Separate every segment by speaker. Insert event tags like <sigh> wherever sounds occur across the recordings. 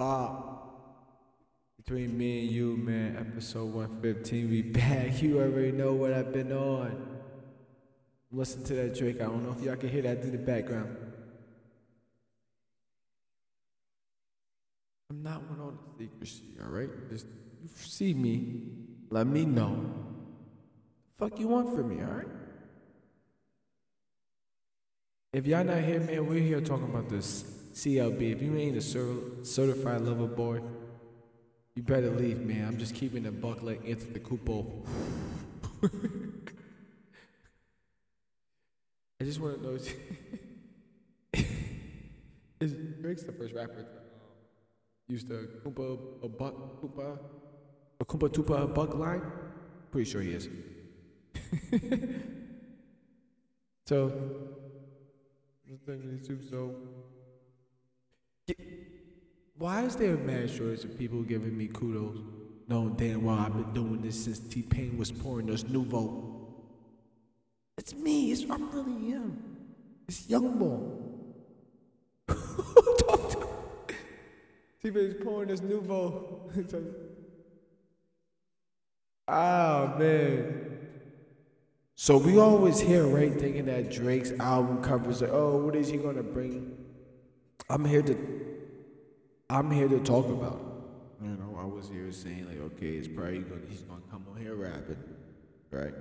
Speaker 1: Bob. Between me and you, man, episode 115, we back. <laughs> You already know what I've been on. Listen to that Drake. I don't know if y'all can hear that through the background. I'm not one on the secrecy, alright? Just you see me, let me know. Fuck you want from me, alright? If y'all not here, man, we're here talking about this CLB. If you ain't a cer- certified lover boy, you better leave, man. I'm just keeping the buck like Anthony the Cupo. I just want to know. <laughs> is Drake's the first rapper um, used the Kumpa a buck Kumpa a Kumpa Tupa a buck line? Pretty sure he is. <laughs> so, the thing is, so why is there a mad shortage of people giving me kudos? No, damn well I've been doing this since T Pain was pouring us Nuvo. It's me. It's I'm really him. It's Young Boy. <laughs> T Pain's pouring us Nuvo. <laughs> oh ah, man. So we always hear, right, thinking that Drake's album covers like, oh, what is he gonna bring? I'm here to I'm here to talk about. You know, I was here saying like, okay, it's probably gonna he's gonna come on here rapping, right?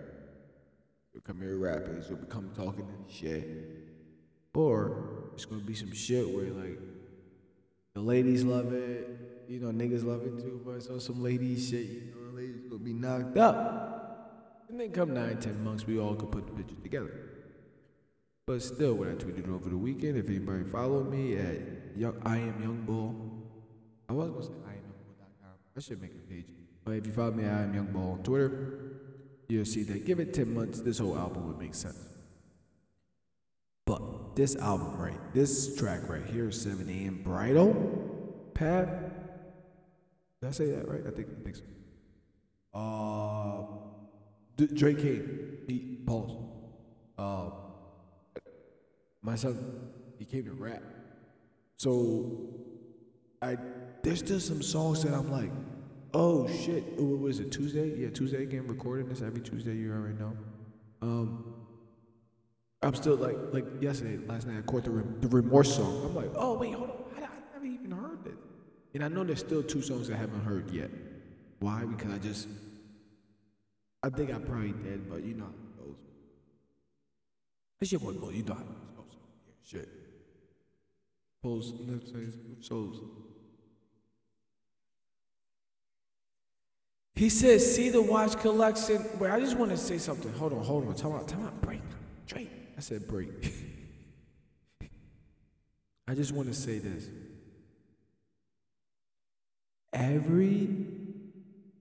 Speaker 1: He'll come here rapping, he's gonna talking and shit. Or it's gonna be some shit where like the ladies love it, you know, niggas love it too, but it's also some ladies shit, you know, ladies gonna be knocked up. And then come nine, ten months, we all could put the pictures together. But still, when I tweeted over the weekend, if anybody follow me at young, I am Young Bull, I was gonna say I am youngbull.com. I should make a page. But if you follow me at I am Young Bull on Twitter, you'll see that give it 10 months, this whole album would make sense. But this album, right, this track right here, 7 a.m. Bridle Path. Did I say that right? I think, I think so. Uh, D- Drake came. He pause. Uh, my son, he came to rap. So I there's still some songs that I'm like, oh shit. What was it? Tuesday? Yeah, Tuesday again. Recording this every Tuesday. You already know. Um, I'm still like like yesterday, last night I caught the, the remorse song. I'm like, oh wait, hold on. I, never even heard it. And I know there's still two songs I haven't heard yet. Why? Because I just I think I probably did, but you know. It's your boy, Bull. You know how it goes. Yeah, shit. He says, see the watch collection. Wait, I just want to say something. Hold on, hold on. Time out, time out. Break. Drake. I said break. <laughs> I just want to say this. Every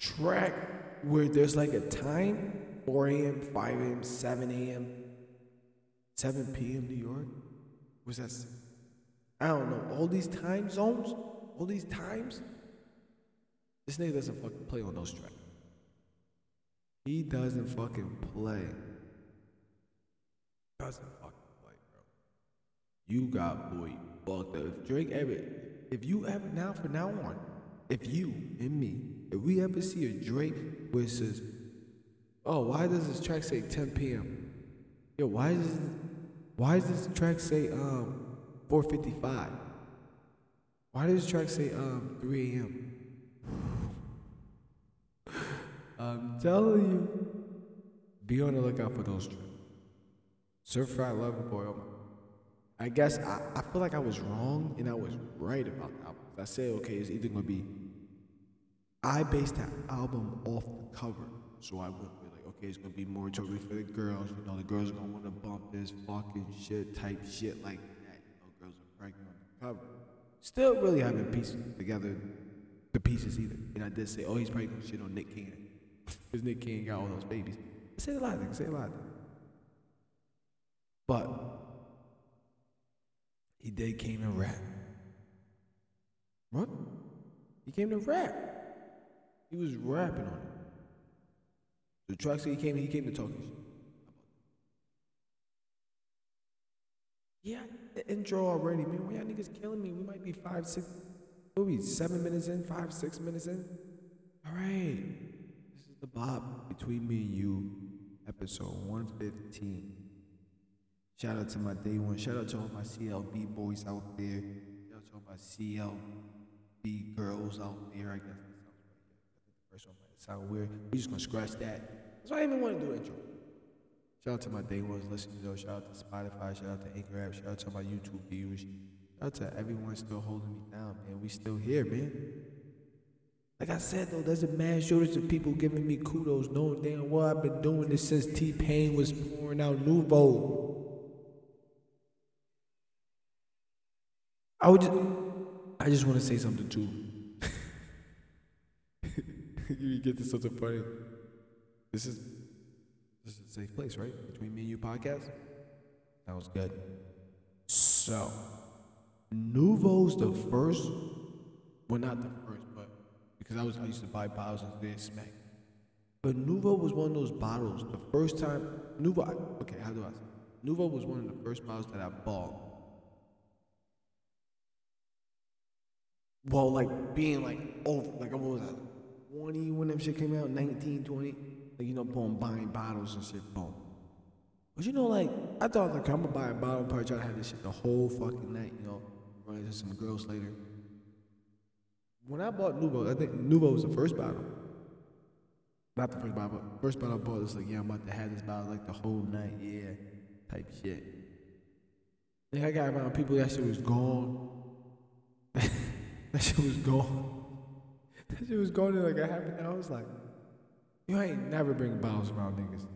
Speaker 1: track where there's like a time 4 a.m., 5 a.m., 7 a.m., 7 p.m. New York. Was that? I don't know. All these time zones, all these times. This nigga doesn't fucking play on those tracks. He doesn't fucking play. Doesn't fucking play, bro. You got boy fucked up. If Drake ever, if you ever now from now on, if you and me, if we ever see a Drake where it says, "Oh, why does this track say 10 p.m.?" Yo, why does why does this track say um 4:55? Why does this track say um 3 a.m.? <sighs> I'm telling you, be on the lookout for those tracks. Certified Lover Boy. Oh my. I guess I, I feel like I was wrong and I was right about the album. I said, okay, it's either gonna be. I based that album off the cover, so I went with okay, it's gonna be more totally for the girls. You know, the girls are gonna want to bump this fucking shit type shit like that. You know, girls are pregnant on the cover. Still really haven't pieced together the pieces either. And I did say, oh, he's gonna shit on Nick Cannon. <laughs> Because Nick Cannon got all those babies. I said a lot of things, say a lot of things. But he did came to rap. What? He came to rap. He was rapping on it. The track said he came, he came to talk. Yeah, the intro already, man. Why y'all niggas killing me? We might be five, six, we seven minutes in, five, six minutes in. All right, this is the Bob between me and you, episode one fifteen. Shout out to my day one. Shout out to all my CLB boys out there. Shout out to all my CLB girls out there. I guess that sounds right. The first one might sound weird. We just gonna scratch that. That's why I even want to do intro. Shout out to my day ones listening though. Shout out to Spotify. Shout out to Anchor app. Shout out to my YouTube viewers. Shout out to everyone still holding me down, man. We still here, man. Like I said though, there's a mad shortage of people giving me kudos, knowing damn well I've been doing this since T Pain was pouring out Nuvo. I would just, I just want to say something too. <laughs> you get this something funny. This is this is a safe place, right? Between me and you podcast. That was good. So, Nuvo's the first, well, not the first, but because I was I used to buy bottles and they smack. But Nuvo was one of those bottles. The first time Nuvo, okay, how do I say? Nuvo was one of the first bottles that I bought well, like being like over, like what was that, 20 when that shit came out, 19, 20, like you know, boom, buying bottles and shit, boom. But you know, like I thought, like I'm gonna buy a bottle, probably try to have this shit the whole fucking night, you know, run into some girls later. When I bought Nuvo, I think Nuvo was the first bottle. Not the first bottle, but first bottle I bought was like, yeah, I'm about to have this bottle like the whole night, yeah, type shit. Then I got around people that shit was gone. <laughs> That shit was gone. Shit was going in like a half an. I was like, you ain't never bring bottles around niggas.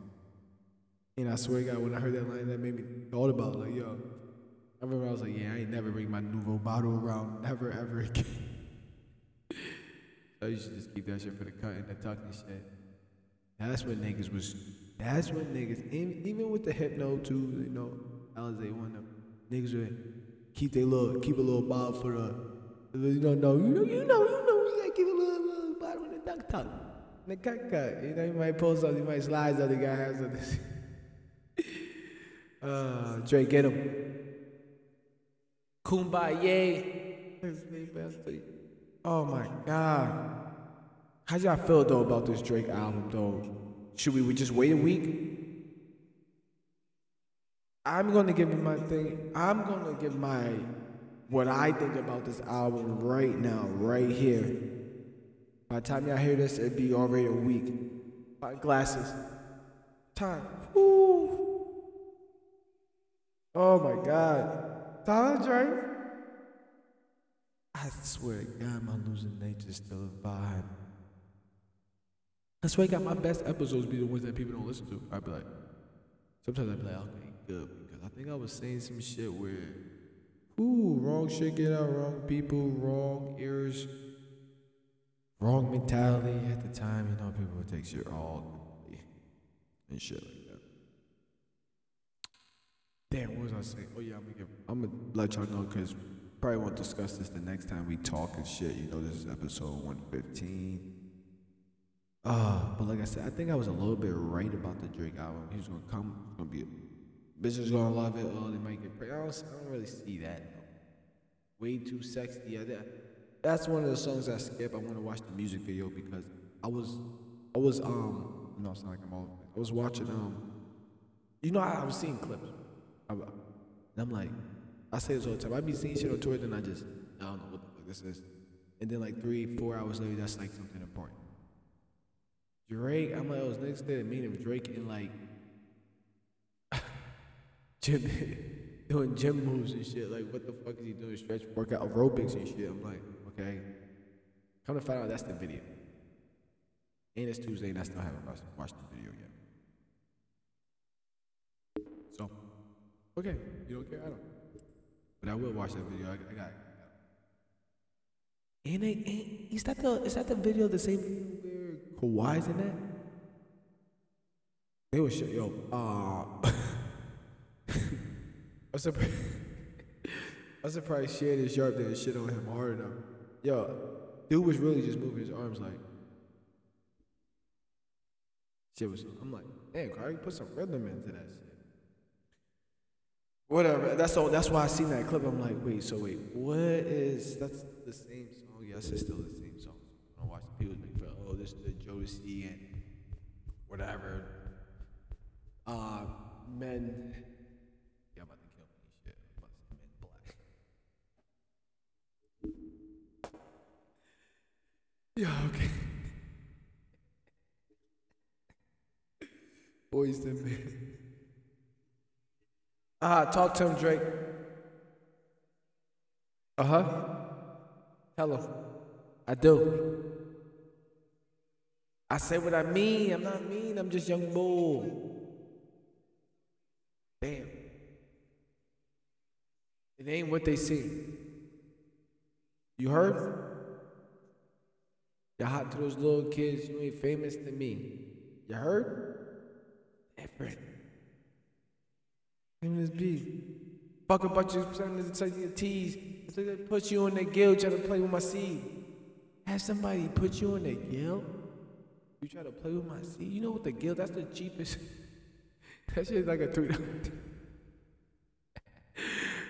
Speaker 1: And I swear to God, when I heard that line, that made me thought about like, yo. I remember I was like, yeah, I ain't never bring my Nuvo bottle around, never ever again. so you should just keep that shit for the cut and the and shit. That's when niggas was. That's when niggas, even with the Hpnotiq, you know, Alizé one of them niggas would keep their little, keep a little bottle for the you know, you know, you know, you know, you gotta give a little, little bottle in the duck tuck. The cut cut. You know, you might post something, you might slide something, guy has something. <laughs> uh, Drake, get him. Kumbaya. Oh my God. How y'all feel though about this Drake album though? Should we just wait a week? I'm gonna give my thing. I'm gonna give my what I think about this album right now, right here. By the time y'all hear this, it'd be already a week. My glasses. Time. Woo. Oh my God. Tyler Drake. I swear to God, my losing nature still a vibe. That's why I got my best episodes be the ones that people don't listen to. I'd be like, sometimes I'd be like, okay, good. Because I think I was saying some shit where Ooh, wrong shit get out, wrong people, wrong ears, wrong mentality at the time. You know, people would take shit all and shit like that. Damn, what was I saying? Oh yeah, I'm gonna give, I'm gonna let y'all know because probably won't discuss this the next time we talk and shit. You know, this is episode 115. Uh, but like I said, I think I was a little bit right about the Drake album. He was gonna come, gonna be Bitches gonna love it. Oh, they might get pregnant. I don't, really see that. Way too sexy. That's one of the songs I skip. I want to watch the music video because I was, I was um, no, it's not like I'm all. I was watching um, you know, I, I was seeing clips. I, and I'm like, I say this all the time. I be seeing shit on Twitter, and I just, I don't know what the fuck this is. And then like three, four hours later, that's like something important. Drake, I'm like, I was next to the meeting Drake and like <laughs> gym, <laughs> doing gym moves and shit. Like, what the fuck is he doing? Stretch workout aerobics and shit. I'm like, okay. Come to find out, that's the video. And it's Tuesday, and I still haven't watched the video yet. So, okay, you don't care, I don't. But I will watch that video. I, I got. It. And, they, and is that the is that the video the same where Kawhi's in that? They was shit. yo, uh <laughs> I'm surprised. <laughs> I'm surprised Shannon Sharpe didn't shit on him hard enough. Yo, dude was really just moving his arms like. Shit was. I'm like, damn, Cardi, put some rhythm into that shit. Whatever. That's all. That's why I seen that clip. I'm like, wait. So wait, what is that's the same song. Yes, it's still the same song. I watch people make fun. Oh, this is the Jodeci and whatever. Uh, men. Yeah, I'm about to kill me. Shit, I'm about to say men black. Yeah, okay. Boyz II Men. Ah, talk to him, Drake. Uh huh. Him. I do. I say what I mean. I'm not mean. I'm just young bull. Damn. It ain't what they see. You heard? You're hot to those little kids. You ain't famous to me. You heard? Different. Famous B. Fuck a bunch of something to take your tease. Put you in the guild, try to play with my seed. Have somebody put you in the guild? You try to play with my seed? You know what the guild, that's the cheapest. <laughs> that shit's like a three dollar. <laughs>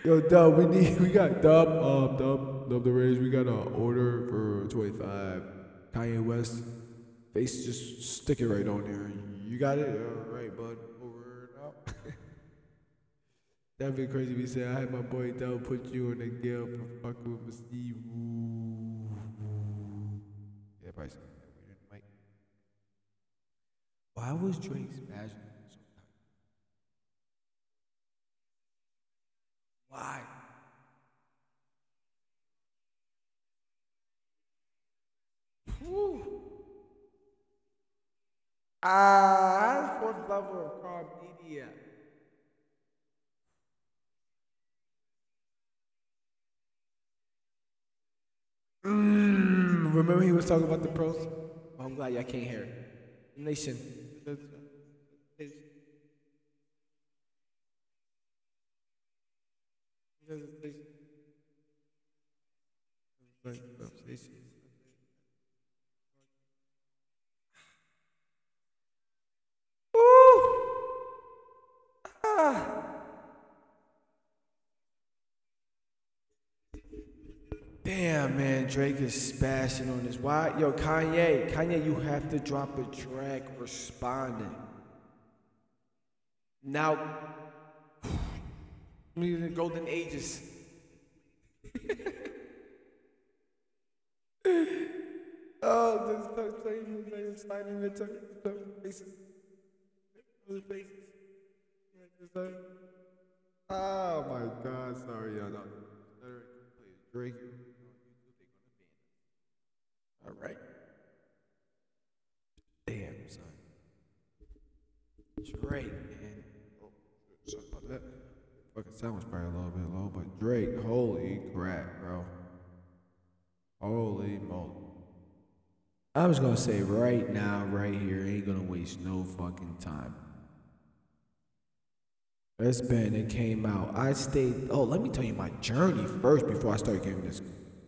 Speaker 1: Yo, Dub, we need, we got Dub, um, Dub, Dub the Rage. We got an order for 25. Kanye West. Face, just stick it right on there. You got it? All right, bud. Over and out. That'd be crazy if he said, I had my boy Dub put you in the guild for fucking with Steve. Yeah, probably the mic. Why was Drake smashing? Why? Ah, fourth level of car media. Mm, remember he was talking about the pros? Oh, I'm glad y'all can't hear it. Nation. Ooh. Damn, man, Drake is spashing on this. Why? Yo, Kanye, Kanye, you have to drop a track responding. Now, <sighs> we in the golden ages. <laughs> oh, this faces. The faces. Oh my God, sorry, y'all. No. Drake. All right. Damn, son. Drake, man. Oh, sorry about that. Fucking sound was probably a little bit low, but Drake, holy crap, bro. Holy moly. I was gonna say right now, right here, ain't gonna waste no fucking time. It's been, it came out. I stayed, oh, let me tell you my journey first before I start giving this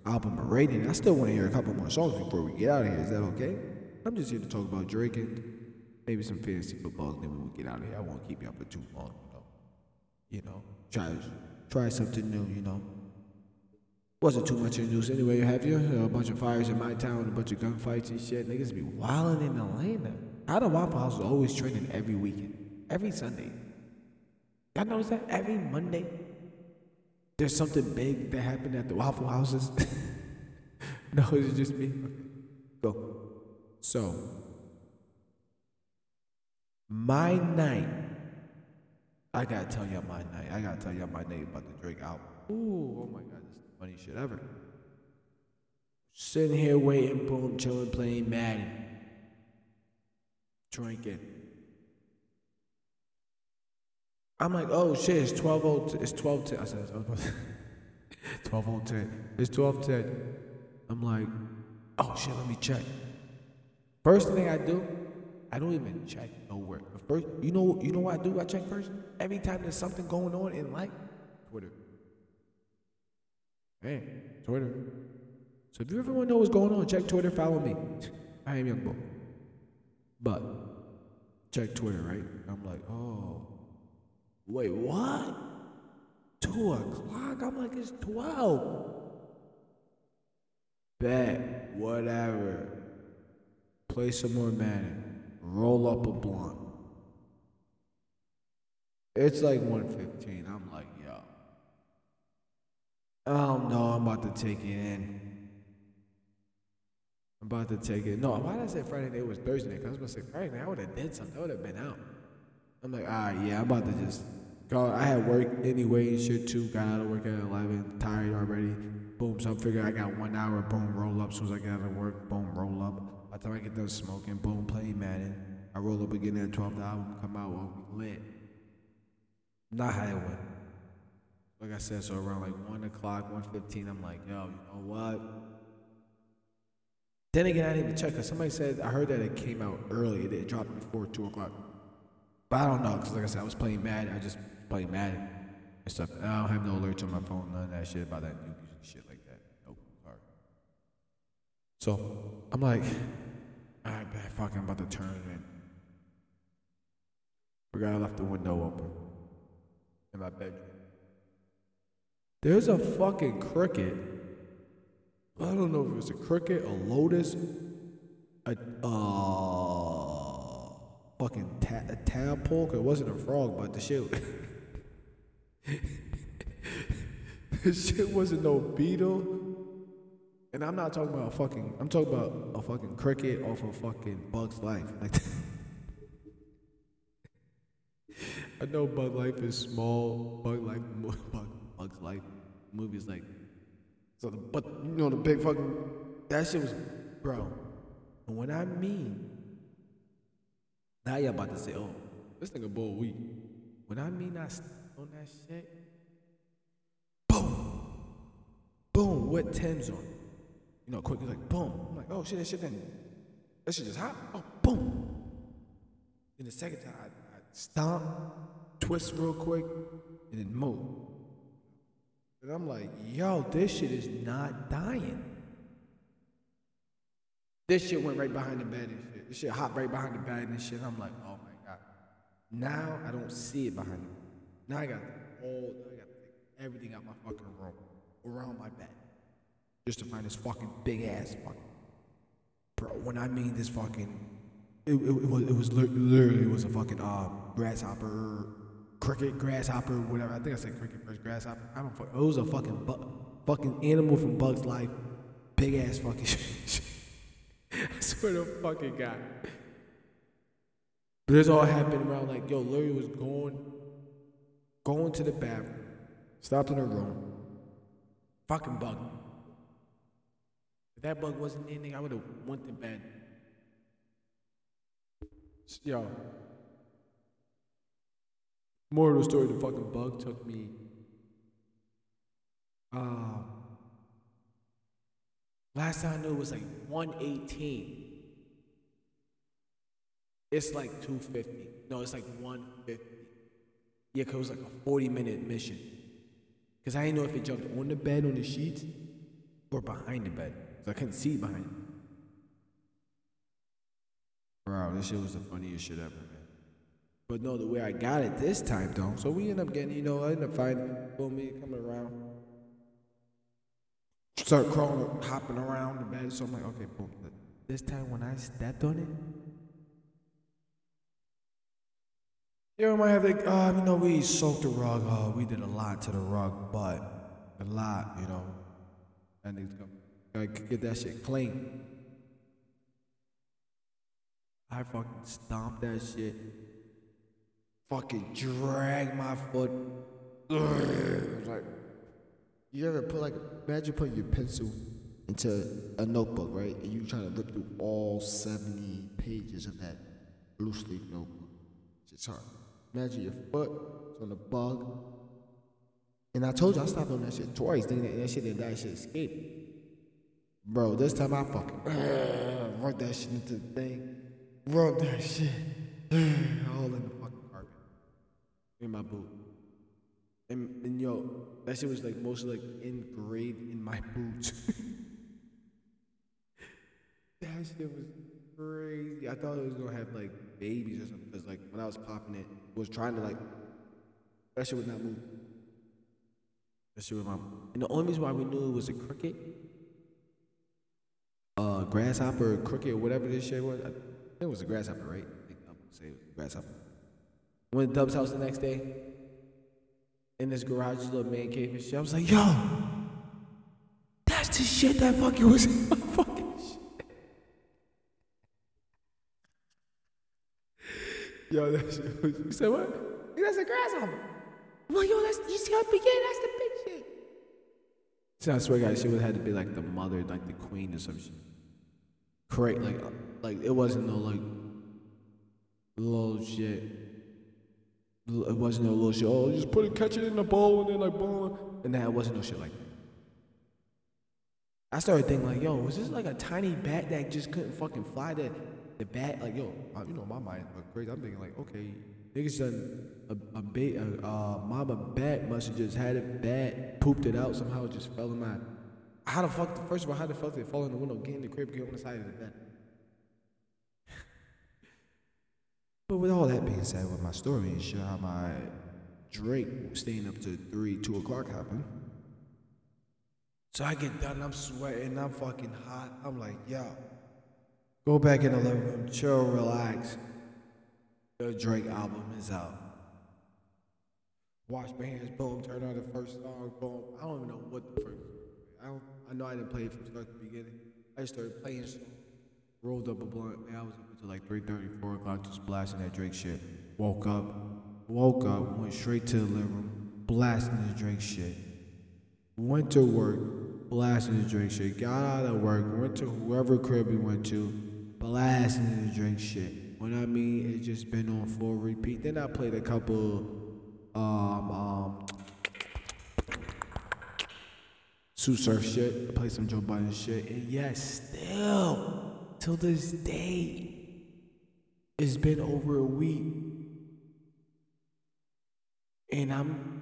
Speaker 1: album a rating. I still want to hear a couple more songs before we get out of here. Is that okay? I'm just here to talk about Drake and maybe some fantasy football, and then when we get out of here, I won't keep you up for too long, you know. You know, try try something new, you know. Wasn't too much in the news anyway, have you? A bunch of fires in my town, a bunch of gunfights and shit. Niggas be wilding in Atlanta. How the Waffle House is always trending every weekend, every Sunday. Y'all notice that every Monday there's something big that happened at the Waffle Houses? <laughs> no, it's just me. Go. So, my night. I gotta tell y'all my night. I gotta tell y'all my night about the Drake album. Ooh, oh my god, this is the funniest shit ever. Sitting here waiting, boom, chilling, playing Madden, drinking. I'm like, oh shit, it's 12 it's 12 10. I said, <laughs> 12 10. It's 12 10. I'm like, oh shit, let me check. First thing I do, I don't even check nowhere. First, you know, you know what I do? I check first. Every time there's something going on in life, Twitter. Man, Twitter. So if you ever want to know what's going on, check Twitter, follow me. I am Young. But check Twitter, right? I'm like, oh. Wait, what? Two o'clock? I'm like, it's 12. Bet, whatever. Play some more Madden. Roll up a blunt. It's like 115. I'm like, yo. Oh, I don't know. I'm about to take it in. I'm about to take it. No, why did I say Friday night? It was Thursday night. I was gonna say Friday night. I would have did something. I would have been out. I'm like, ah, yeah. I'm about to just go. I had work anyway and shit too. Got out of work at 11. Tired already. Boom. So I'm figuring I got one hour. Boom. Roll up. As soon as I get out of work. Boom. Roll up. By the time I get done smoking. Boom. Play Madden. I roll up again at 12. The album come out. Well, we lit. Not how it went. Like I said, so around like one o'clock, one fifteen, I'm like, yo, you know what? Then again, I didn't even check. Cause somebody said I heard that it came out early. It, dropped before two o'clock. But I don't know, cause like I said, I was playing Madden. I just played Madden and stuff. And I don't have no alerts on my phone, none of that shit about that new shit like that. Nope, sorry. So I'm like, all right, man, fuck, I'm about to turn in. Forgot I left the window open in my bedroom. There's a fucking cricket. I don't know if it was a cricket, a lotus, a uh, fucking ta- a tadpole. it wasn't a frog, but the shit. <laughs> the shit wasn't no beetle. And I'm not talking about a fucking. I'm talking about a fucking cricket off of fucking Bug's Life. <laughs> Like. I know Bug Life is small. Bug Life, <laughs> Bug, Bug's Life movies like so. The, but you know the big fucking that shit was, bro. And when I mean, now y'all about to say, oh, this nigga bull weak. When I mean I stepped on that shit, boom, boom, what Tim's on? You know, quick, like boom. I'm like, oh shit, that shit then, that shit just hot. Oh, boom. Then the second time, I, I stomp, twist real quick, and then move. And I'm like, yo, this shit is not dying. This shit went right behind the bed and shit. This shit hopped right behind the bed and shit. I'm like, oh my god. Now I don't see it behind me. Now I got now I got everything out my fucking room, around my bed, just to find this fucking big ass fucking. Bro, when I mean this fucking, it, it, it was it was literally it was a fucking uh, grasshopper, cricket, grasshopper, whatever. I think I said cricket first, grasshopper. I don't fuck. It was a fucking bu- fucking animal from Bugs Life, big ass fucking. <laughs> Swear to fucking God. But this all happened around like, yo, Larry was going, going to the bathroom, stopped in her room, fucking bug. If that bug wasn't in there, I would have went to bed. Yo. More of the story, the fucking bug took me. Um, last time I knew it was like 118. It's like 250. No, it's like 150. Yeah, 'cause it was like a 40 minute mission. Because I didn't know if it jumped on the bed on the sheets or behind the bed. 'Cause I couldn't see behind it. Bro, this shit was the funniest shit ever, man. But no, the way I got it this time, though. So we end up getting, you know, I end up finding, boom, me coming around. Start crawling, hopping around the bed. So I'm like, okay, boom. This time when I stepped on it, You might have like, uh, you know, we soaked the rug. Uh, we did a lot to the rug, but a lot, you know. And it's gonna get that shit clean. I fucking stomped that shit. Fucking drag my foot. Ugh. Like, you ever put like, imagine putting your pencil into a notebook, right? And you trying to rip through all 70 pages of that loose leaf notebook. It's just hard. Imagine your foot on a bug. And I told you I stopped on that shit twice, thinking that, that shit didn't die, that shit escaped. Bro, this time I fucking <sighs> uh, wrote that shit into the thing. Wrote that shit. <sighs> all in the fucking carpet. In my boot. And, and yo, that shit was like mostly like engraved in my boots. <laughs> that shit was crazy. I thought it was gonna have like babies or something. Cause like when I was popping it, it was trying to like that shit would not move. That shit not move. And the only reason why we knew it was a cricket uh, grasshopper crooked or whatever this shit was. I think it was a grasshopper, right? I think I'm gonna say it was a grasshopper. Went to Dub's house the next day. In this garage, this little man cave and shit. I was like, yo, that's the shit that fucking was in my fucking shit. Yo, that shit was. You said what? That's a grasshopper. I'm like, yo, that's you see how it began? That's the big shit. See, I swear, guys, she would have had to be like the mother, like the queen or some shit. Correct, like, like it wasn't no like little shit. It wasn't no little shit. Oh, just put it, catch it in the bowl, and then like boom, and that wasn't no shit like. that. I started thinking like, yo, was this like a tiny bat that just couldn't fucking fly? That the bat, like, yo, you know, my mind went crazy. I'm thinking like, okay, niggas done a, a bait, a uh, mama bat must have just had a bat, pooped it out somehow, it just fell in my. How the fuck? First of all, how the fuck did it fall in the window, get in the crib, get on the side of the bed? But with all that being said, with my story and shit, how my Drake staying up to three, two o'clock happened. So I get done, I'm sweating, I'm fucking hot. I'm like, yo, go back in the living room, chill, relax. The Drake album is out. Wash my hands, boom, turn on the first song, boom. I don't even know what the first. I don't. I know I didn't play it from the start to beginning. I just started playing songs. Rolled up a blunt. Man, I was up until like 3:30, 4 o'clock, just blasting that Drake shit. Woke up, woke up, went straight to the living room, blasting the Drake shit. Went to work, blasting the Drake shit. Got out of work, went to whoever crib we went to, blasting the Drake shit. What I mean, it's just been on full repeat. Then I played a couple, um, um, Sue Surf shit. I played some Joe Biden shit. And yes, still, till this day, it's been over a week. And I'm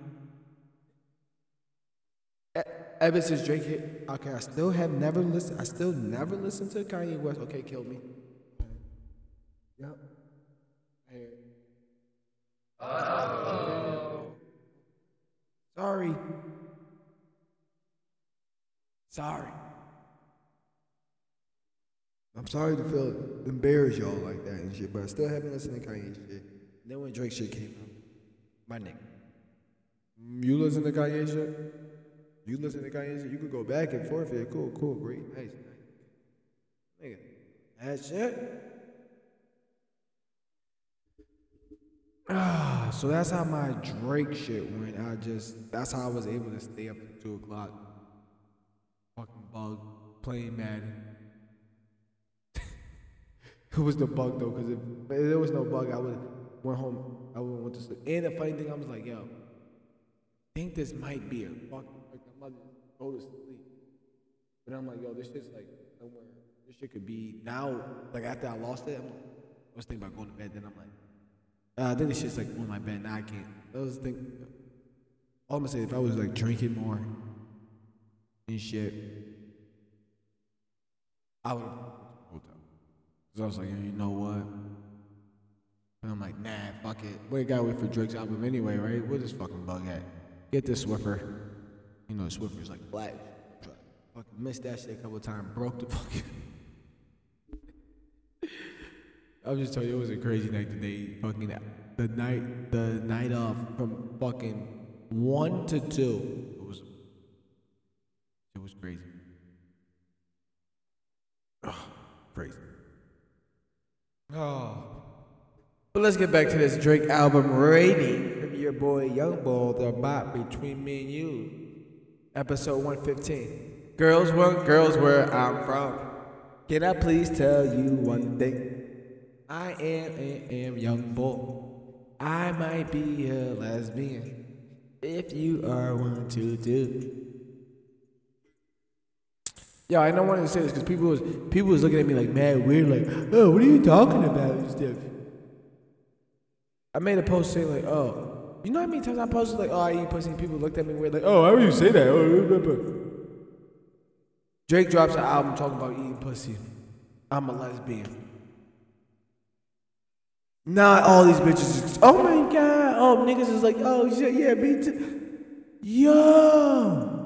Speaker 1: ever since Drake hit, okay, I still have never listened. I still never listened to Kanye West. Okay, kill me. Yep. Hey. Sorry. Sorry. I'm sorry to feel embarrassed y'all like that and shit, but I still haven't listened to Kanye shit. Then when Drake shit came out, my nigga. You listen to Kanye shit? You listen to Kanye shit? You could go back and forth here. Cool, cool, great, nice. Nigga, that shit. Ah, so that's how my Drake shit went. I just, that's how I was able to stay up to 2 o'clock. Fucking bug, playing Madden. It was the bug though, because if, if there was no bug, I would went home, I would went to sleep. And the funny thing, I was like, yo, I think this might be a bug. like, I'm about to go to sleep. But I'm like, yo, this shit's like somewhere, this shit could be now, like after I lost it, I'm like, I was thinking about going to bed, then I'm like, uh, then this shit's like on my bed, now I can't. That was the thing. All I'm gonna say, if I was like drinking more and shit, I would. So I was like, yeah, you know what? And I'm like, nah, fuck it. We gotta wait for Drake's album anyway, right? Where this fucking bug at? Get this Swiffer. You know, Swiffer's like black. Fucking missed that shit a couple times. Broke the fucking. <laughs> I'm just telling you, it was a crazy night today. Fucking the night, the night off from fucking one to two. It was, it was crazy. Oh, <sighs> crazy. Oh. But let's get back to this Drake album rating from your boy Young Bull, the bot between me and you. Episode 115. Girls want girls where I'm from. Can I please tell you one thing? I am, am, am Young Bull. I might be a lesbian. If you are one to do. Yeah, I don't want to say this because people was people was looking at me like mad weird, like, oh, what are you talking about and. I made a post saying like, oh, you know how many times I posted like, oh, I eat pussy, and people looked at me weird, like, oh, how would you say that? Oh. Drake drops an album talking about eating pussy. I'm a lesbian. Not all these bitches. Oh my god. Oh niggas is like, oh shit, yeah, me too. Yo.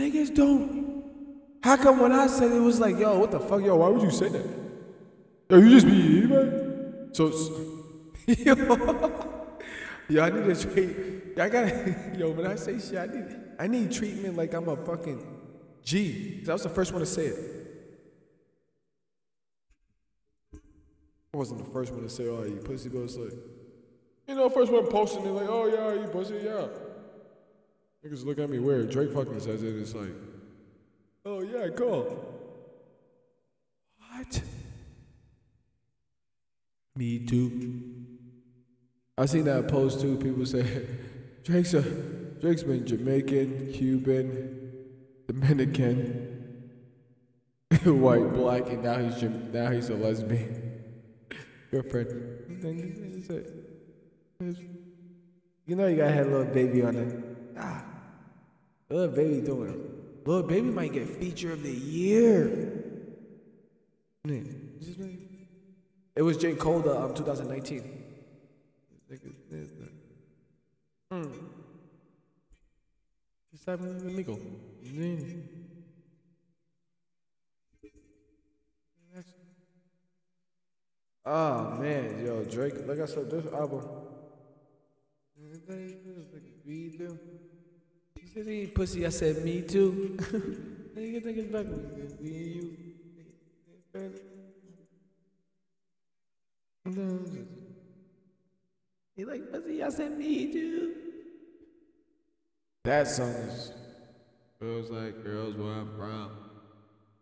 Speaker 1: Niggas don't. How come when I said it was like, yo, what the fuck, yo, why would you say that? Yo, you just be anybody. So, <laughs> yo, yo, I need a treat. I gotta, <laughs> yo, when I say shit, I need, I need treatment like I'm a fucking G. Cause I was the first one to say it. I wasn't the first one to say, oh, you pussy go like, You know, first one posting it like, oh yeah, you pussy, yeah. Niggas look at me weird. Drake fucking says it. It's like, oh yeah, cool. What? Me too. I seen that post too. People say <laughs> Drake's a Drake's been Jamaican, Cuban, Dominican, <laughs> white, black, and now he's now he's a lesbian <laughs> girlfriend. You know you gotta have a Lil Baby on it. Ah, Lil Baby doing it. Lil Baby might get feature of the year. It was J. Cole, the um, 2019. Hmm. Oh man, yo, Drake, like I said, this album. Me too. He said he pussy. I said me too. <laughs> Nigga think it's back with me and you. He like pussy. I said me too. That song is feels like girls where I'm from.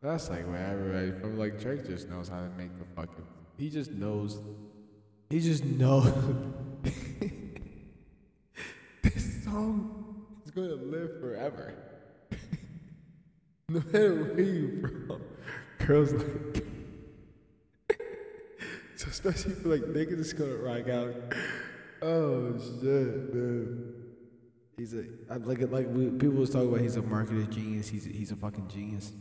Speaker 1: That's like where everybody from like Drake just knows how to make the fucking. He just knows. He just knows. <laughs> this song is going to live forever. <laughs> no matter where you from, girls like. <laughs> so especially for like niggas is gonna rock out. Oh shit, man. He's a I like it like we, people was talking about he's a marketer genius. He's a, he's a fucking genius.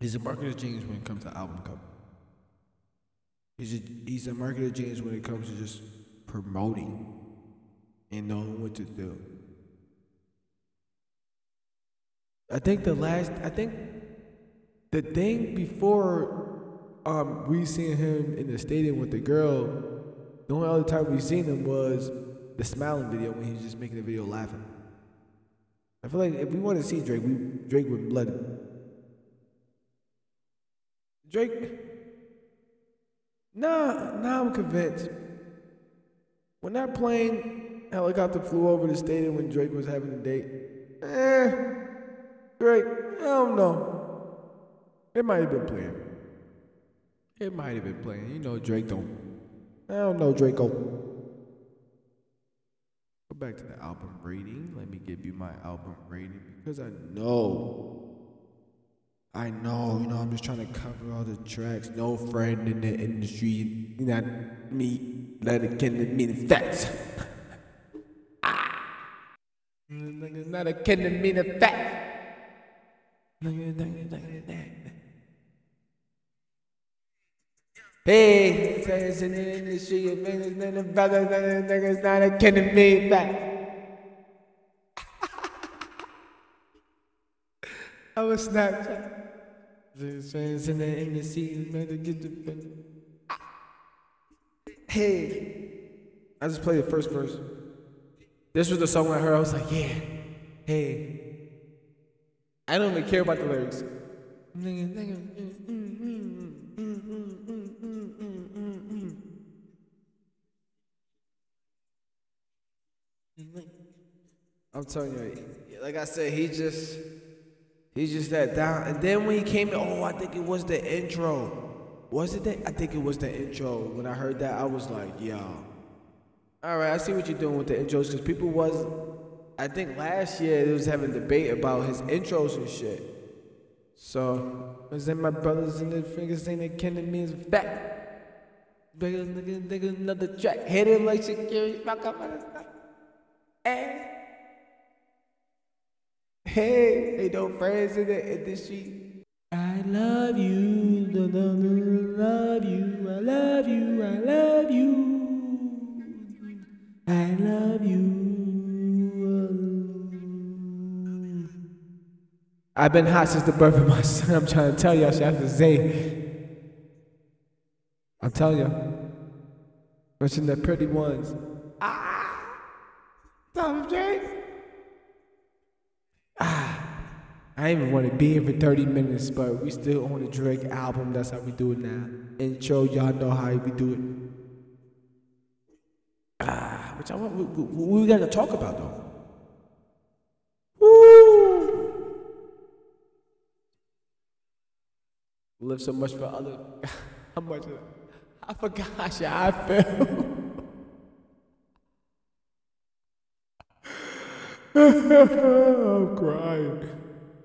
Speaker 1: He's a marketer genius when it comes to album cover. He's a he's a marketer genius when it comes to just promoting and knowing what to do. I think the last, I think the thing before um, we seen him in the stadium with the girl, the only other time we seen him was the smiling video when he was just making the video laughing. I feel like if we want to see Drake, we Drake would blood. Drake, nah, nah, I'm convinced. When that plane helicopter flew over the stadium when Drake was having a date, eh, Drake, I don't know. It might have been playing. It might have been playing. You know, Drake don't. I don't know, Draco. Go back to the album rating. Let me give you my album rating because I know. I know, you know, I'm just trying to cover all the tracks. No friend in the industry, not me, let it get me the facts. <laughs> Ah. Not a kid to me the facts. Hey, in the industry, if it's not brother, then niggas not a kid to me back. I was Snapchat. In the industry, get the Hey, I just played the first verse. This was the song I heard. I was like, yeah, hey. I don't even care about the lyrics. I'm telling you, like I said, he just, he's just that down. And then when he came, oh, I think it was the intro. Was it that? I think it was the intro. When I heard that, I was like, yo. All right, I see what you're doing with the intros because people was, I think last year they was having debate about his intros and shit. So, was then my brothers and the fingers saying that Kendrick means fat. Bigger nigga, nigga, another track. Hit him like security, fuck up on his Hey. Hey, they don't friends in the industry. I love you, I love you, I love you, I love you, I love you. I've been hot since the birth of my son. I'm trying to tell y'all, shout out to Zay. I'm telling y'all. Watching the pretty ones. Ah! Tom J. Ah! I didn't even want to be here for 30 minutes, but we still on the Drake album. That's how we do it now. Intro, y'all know how we do it. Ah, which I want, we, we, we gotta talk about though. Woo! Live so much for other. <laughs> How much? I forgot how I feel. <laughs> I'm crying.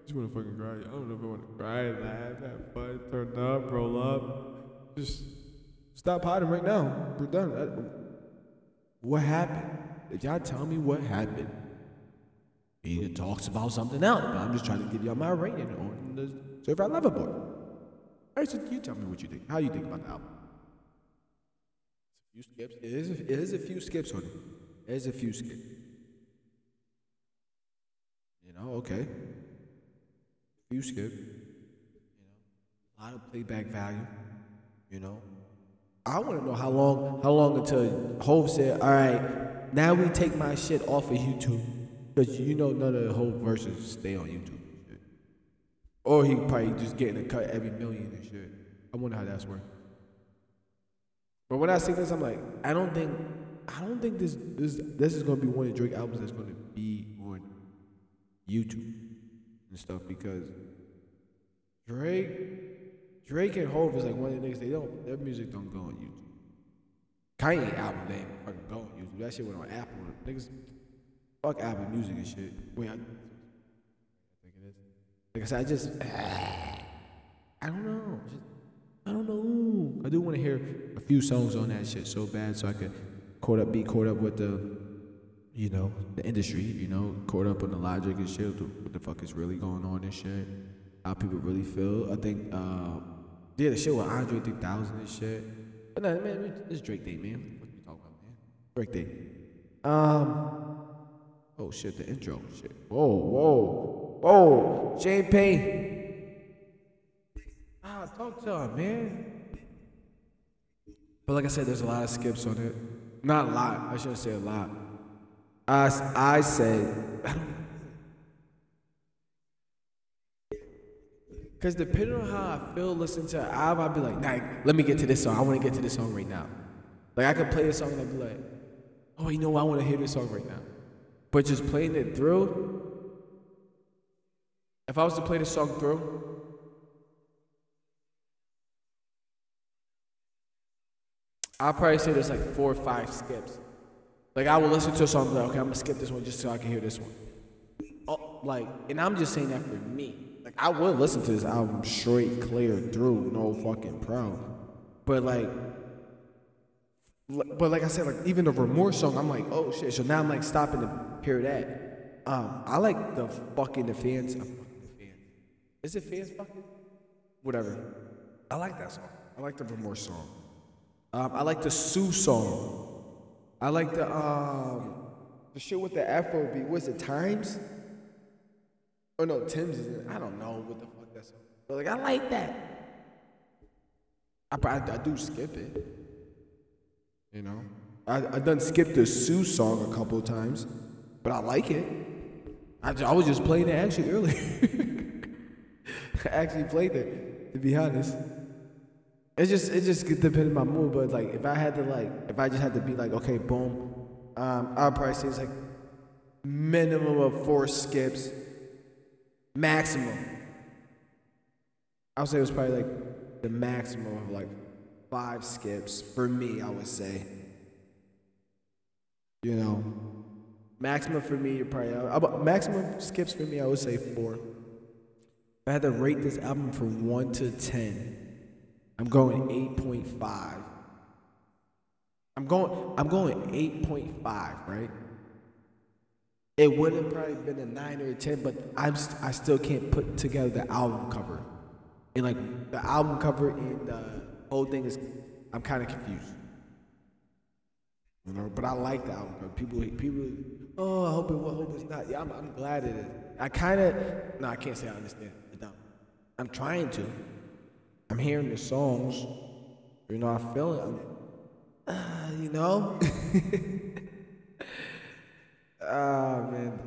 Speaker 1: Just wanna fucking cry. I don't know if I wanna cry, laugh, have fun, turn up, roll up. Just stop hiding right now. We're done. I- what happened? Did y'all tell me what happened? He talks about something else, but I'm just trying to give y'all my rating on the Certified Lover Boy. All right, so you tell me what you think. How you think about the album? Few skips. It is. A, it is a few skips on it. Is a few skips. You know, okay. Few skips. You know, a lot of playback value. You know, I want to know how long, how long until Hov said, "All right, now we take my shit off of YouTube," because you know none of the whole verses stay on YouTube. Or he probably just getting a cut every million and shit. I wonder how that's working. But when I see this, I'm like, I don't think, I don't think this this this is gonna be one of Drake albums that's gonna be on YouTube and stuff because Drake, Drake and Hov is like one of the niggas they don't their music don't go on YouTube. Kanye album ain't fucking go on YouTube. That shit went on Apple. Niggas, fuck Apple Music and shit. Wait, I think it is. Like I said, <sighs> I just, I don't know. I don't know. I do want to hear a few songs on that shit so bad, so I could caught up, be caught up with the, you know, the industry. You know, caught up on the logic and shit. What the fuck is really going on and shit. How people really feel. I think, uh, yeah, the shit with Andre 3000 and shit. But no, man, it's Drake Day, man. What you talking about, man? Drake Day. Um. Oh shit, the intro. Shit. Whoa, whoa, whoa. Shane Payne. Ah, talk to him, man. But like I said, there's a lot of skips on it. Not a lot. I shouldn't say a lot. I, I say, because <laughs> depending on how I feel listening to an album, I'd be like, nah, let me get to this song. I want to get to this song right now. Like I could play a song and I'd be like, oh, you know what? I want to hear this song right now. But just playing it through, if I was to play this song through, I'll probably say there's like four or five skips. Like I will listen to a song like, okay, I'm gonna skip this one just so I can hear this one. Oh, like, and I'm just saying that for me. Like I will listen to this album straight, clear through, no fucking problem. But like, but like I said, like even the remorse song, I'm like, oh shit. So now I'm like stopping to hear that. Um, I like the fucking the fans. uh, fucking the fans. Is it fans fucking? Whatever. I like that song. I like the remorse song. Um, I like the Sue song. I like the um the shit with the Afro beat. What's it? Times? Oh no, Tems is it? I don't know what the fuck that's. But like I like that. I, I, I do skip it. You know, I I done skipped the Sue song a couple of times, but I like it. I, I was just playing it actually earlier. <laughs> I <laughs> actually played it, to be honest. It just it just depends on my mood, but like if I had to like if I just had to be like okay, boom, um, I'd probably say it's like minimum of four skips, maximum. I would say it was probably like the maximum of like five skips for me. I would say, you know, maximum for me, you probably uh, maximum skips for me. I would say four. I had to rate this album from one to ten. I'm going 8.5. I'm going I'm going 8.5, right? It would have probably been a 9 or a 10, but I'm st- I still can't put together the album cover. And like the album cover and the whole thing is I'm kind of confused. You know, but I like the album cover. People people oh, I hope it I hope it's not. Yeah, I'm, I'm glad it is. I kind of, no, I can't say I understand. I'm trying to. I'm hearing the songs. You know, I feel it. I'm, uh, you know? <laughs> Ah, man.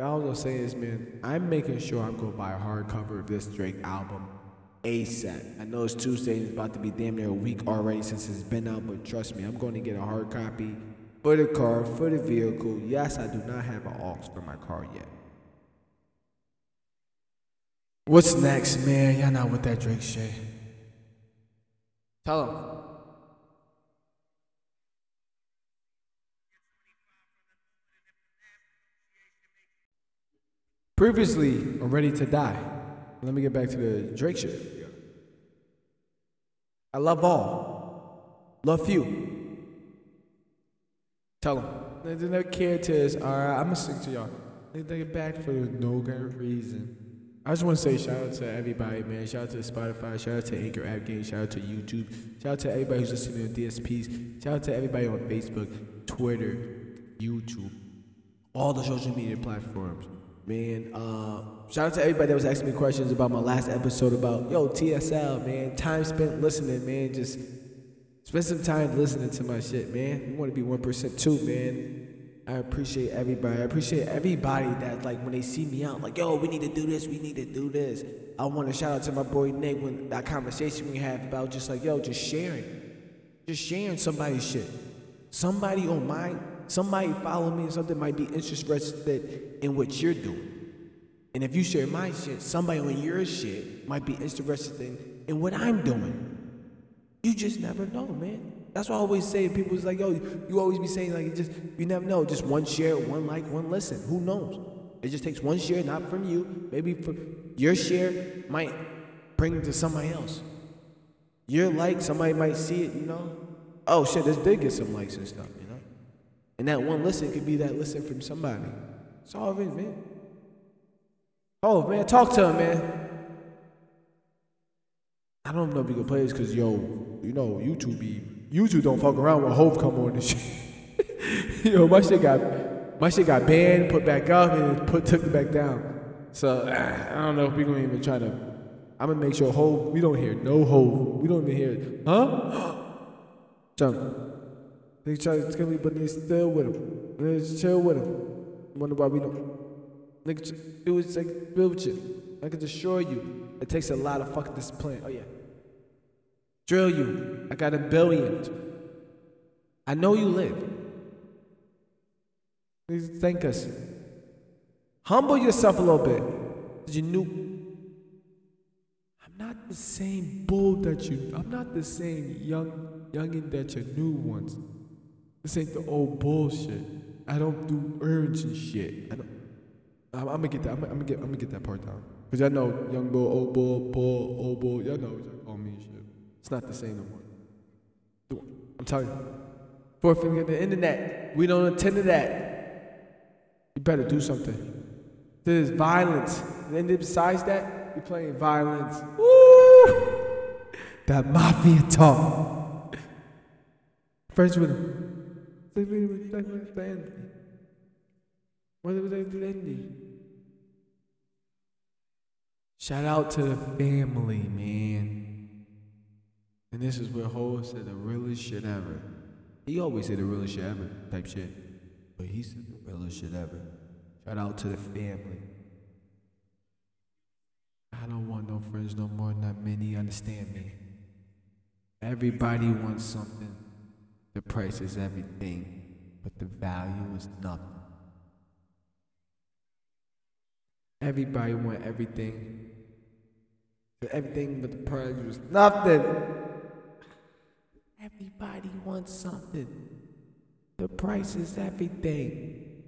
Speaker 1: All I'm gonna say is, man, I'm making sure I'm gonna buy a hardcover of this Drake album ASAP. I know it's Tuesday, it's about to be damn near a week already since it's been out, but trust me, I'm going to get a hard copy for the car, for the vehicle. Yes, I do not have an aux for my car yet. What's next, man? Y'all not with that Drake shit. Tell him. Previously, I'm ready to die. Let me get back to the Drake shit. I love all, love few. Tell them. They never care to us. All right, I'm gonna stick to y'all. They take it back for no good reason. I just want to say shout out to everybody, man. Shout out to Spotify. Shout out to Anchor App Game. Shout out to YouTube. Shout out to everybody who's listening to DSPs. Shout out to everybody on Facebook, Twitter, YouTube, all the social media platforms. Man, uh, shout out to everybody that was asking me questions about my last episode about yo TSL, man. Time spent listening, man. Just spend some time listening to my shit, man. We want to be one percent too, man. I appreciate everybody. I appreciate everybody that like when they see me out, like yo, we need to do this, we need to do this. I want to shout out to my boy Nick when that conversation we have about just like yo, just sharing, just sharing somebody's shit. Somebody on my somebody follow me and something might be interested in what you're doing. And if you share my shit, somebody on your shit might be interested in, in what I'm doing. You just never know, man. That's why I always say people's like, yo, you always be saying like just you never know. Just one share, one like, one listen. Who knows? It just takes one share, not from you. Maybe your share might bring to somebody else. Your like, somebody might see it, you know. Oh shit, this did get some likes and stuff. You know, and that one listen could be that listen from somebody. It's all of it, man. Oh, man, talk to him, man. I don't know if we can play this because, yo, you know, YouTube be, YouTube don't fuck around when Hov come on this shit. <laughs> yo, my shit got, my shit got banned, put back up, and put took it back down. So, I don't know if we're gonna even try to, I'm gonna make sure Hov, we don't hear no Hov. We don't even hear, it. huh? <gasps> Jump. They try to tell me, but they still with him. They just chill with him. Wonder why we don't. Nigga, it was like build you. I can assure you, it takes a lot of fucking discipline. Oh yeah. Drill you. I got a billion. I know you live. Please thank us. Humble yourself a little bit. You knew I'm not the same bull that you I'm not the same young youngin that you knew once. This ain't the old bullshit. I don't do urgent shit. I don't. I'm, I'm gonna get that. I'm, I'm, gonna get. I'm gonna get that part down. Cause y'all know young bull, old bull, bull, old bull. Y'all know what y'all call me. It's not the same no more. I'm telling you. Finger the internet. We don't attend to that. You better do something. There's violence. And then besides that, you're playing violence. Woo! That mafia talk. Friends with him. What was they Shout out to the family, man. And this is where Ho said the realest shit ever. He always said the realest shit ever type shit. But he said the realest shit ever. Shout out to the family. I don't want no friends no more, not many understand me. Everybody wants something. The price is everything, but the value is nothing. Everybody want everything. Everything but the price was nothing. Everybody wants something. The price is everything,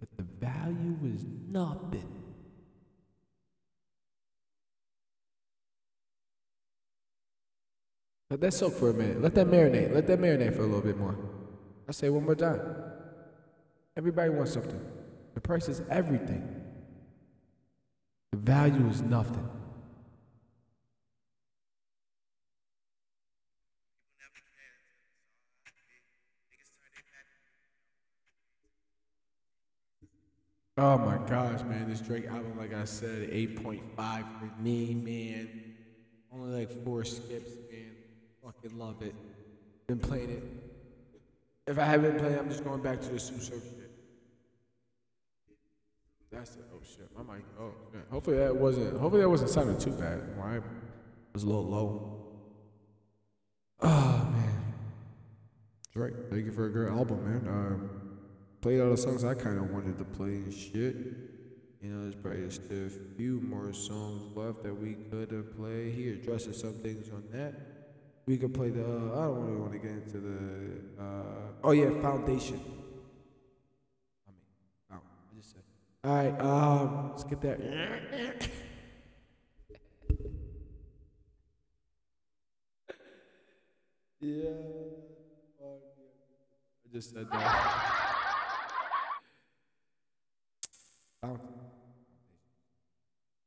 Speaker 1: but the value is nothing. Let that soak for a minute. Let that marinate. Let that marinate for a little bit more. I say one more time. Everybody wants something. The price is everything. The value is nothing. Oh my gosh, man, this Drake album, like I said, 8.5 for me, man. Only like four skips, man. Fucking love it. Been playing it. If I haven't played, it, I'm just going back to the Sue Surf shit. That's it. Oh shit, my mic. Oh, man. hopefully that wasn't. Hopefully that wasn't sounding too bad. Right? It was a little low. Oh man, Drake, thank you for a great album, man. Um, played all the songs I kind of wanted to play and shit. You know, there's probably still a few more songs left that we could have played. He addresses some things on that. We could play the. Uh, I don't really want to get into the. Uh, oh yeah, Foundation. I mean, oh, I just said. All right, um, let's get that. <laughs> yeah. I just said that. <laughs>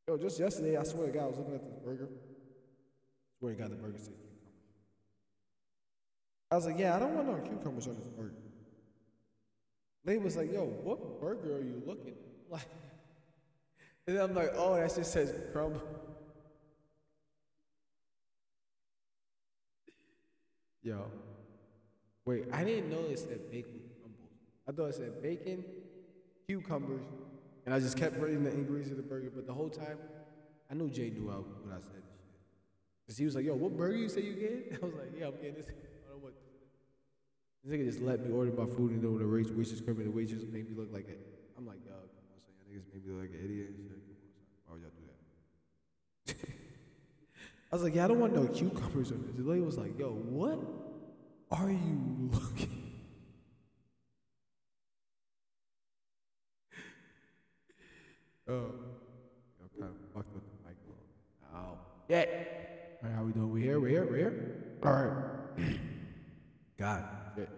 Speaker 1: Yo, just yesterday, I swear to God, I was looking at this burger. I swear to God, the burger said cucumber. I was like, yeah, I don't want no cucumbers on this burger. They was like, yo, what burger are you looking at? <laughs> Like, and I'm like, oh, that just says crumb. Yo, wait, I didn't know it said bacon crumbles. I thought it said bacon, cucumbers, and I just kept reading the ingredients of the burger. But the whole time, I knew Jay knew what I said. Cause he was like, "Yo, what burger you say you get?" <laughs> I was like, "Yeah, I'm getting this." I don't what. This nigga just let me order my food and then when the waitress, waitress come in, the waitress made me look like it. I'm like, "Yo, come on, son, y'all niggas made me look like an idiot." Come on, son. Why would y'all do that? <laughs> I was like, "Yeah, I don't want no cucumbers on this." The lady was like, "Yo, what are you looking?" Oh, I'm kind of fucked with the microphone. Oh, yeah. All right, how we doing? We here? We here? We here? All right. <clears throat> God. Shit.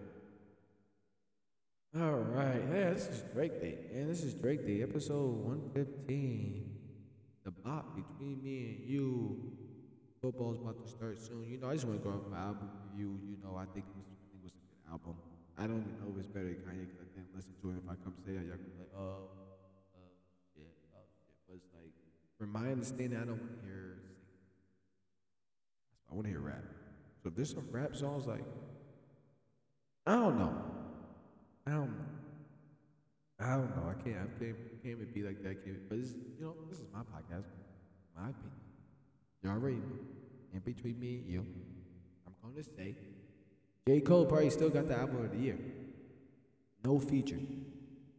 Speaker 1: All right. Yeah, this is Drake Day. Man, this is Drake Day, episode 115. The bot between me and you. Football's about to start soon. You know, I just want to go off my album review. You know, I think it was, I think it was a good album. I don't even know if it's better than Kanye because I didn't listen to it. If I come say it, y'all gonna be like, oh. My understanding, I don't want to hear. I want to hear rap. So if there's some rap songs, like, I don't know. I don't know. I don't know. I can't. I can't. Can't be like that. Can't, but this, you know, this is my podcast. My opinion. You already know. In between me and you, I'm to say, J. Cole probably still got the album of the year. No feature.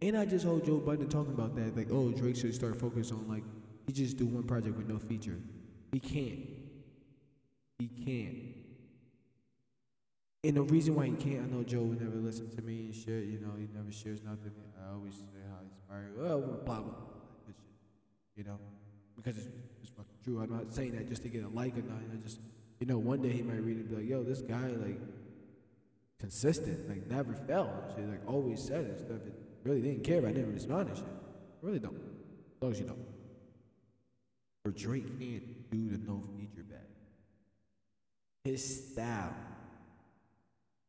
Speaker 1: And I just heard Joe Budden talking about that. Like, oh, Drake should start focus on like he just do one project with no feature. He can't. He can't. And the reason why he can't, I know Joe would never listen to me and shit. You know, he never shares nothing. I always say how inspired. Well, blah blah blah. You know, because it's, it's fucking true. I'm not saying that just to get a like or not. I just, you know, one day he might read it and be like, "Yo, this guy like consistent, like never fell." Shit, like always said it stuff. It really didn't care. I didn't respond to shit. I really don't. As long as you know. Or Drake can't do the no feature back. His style.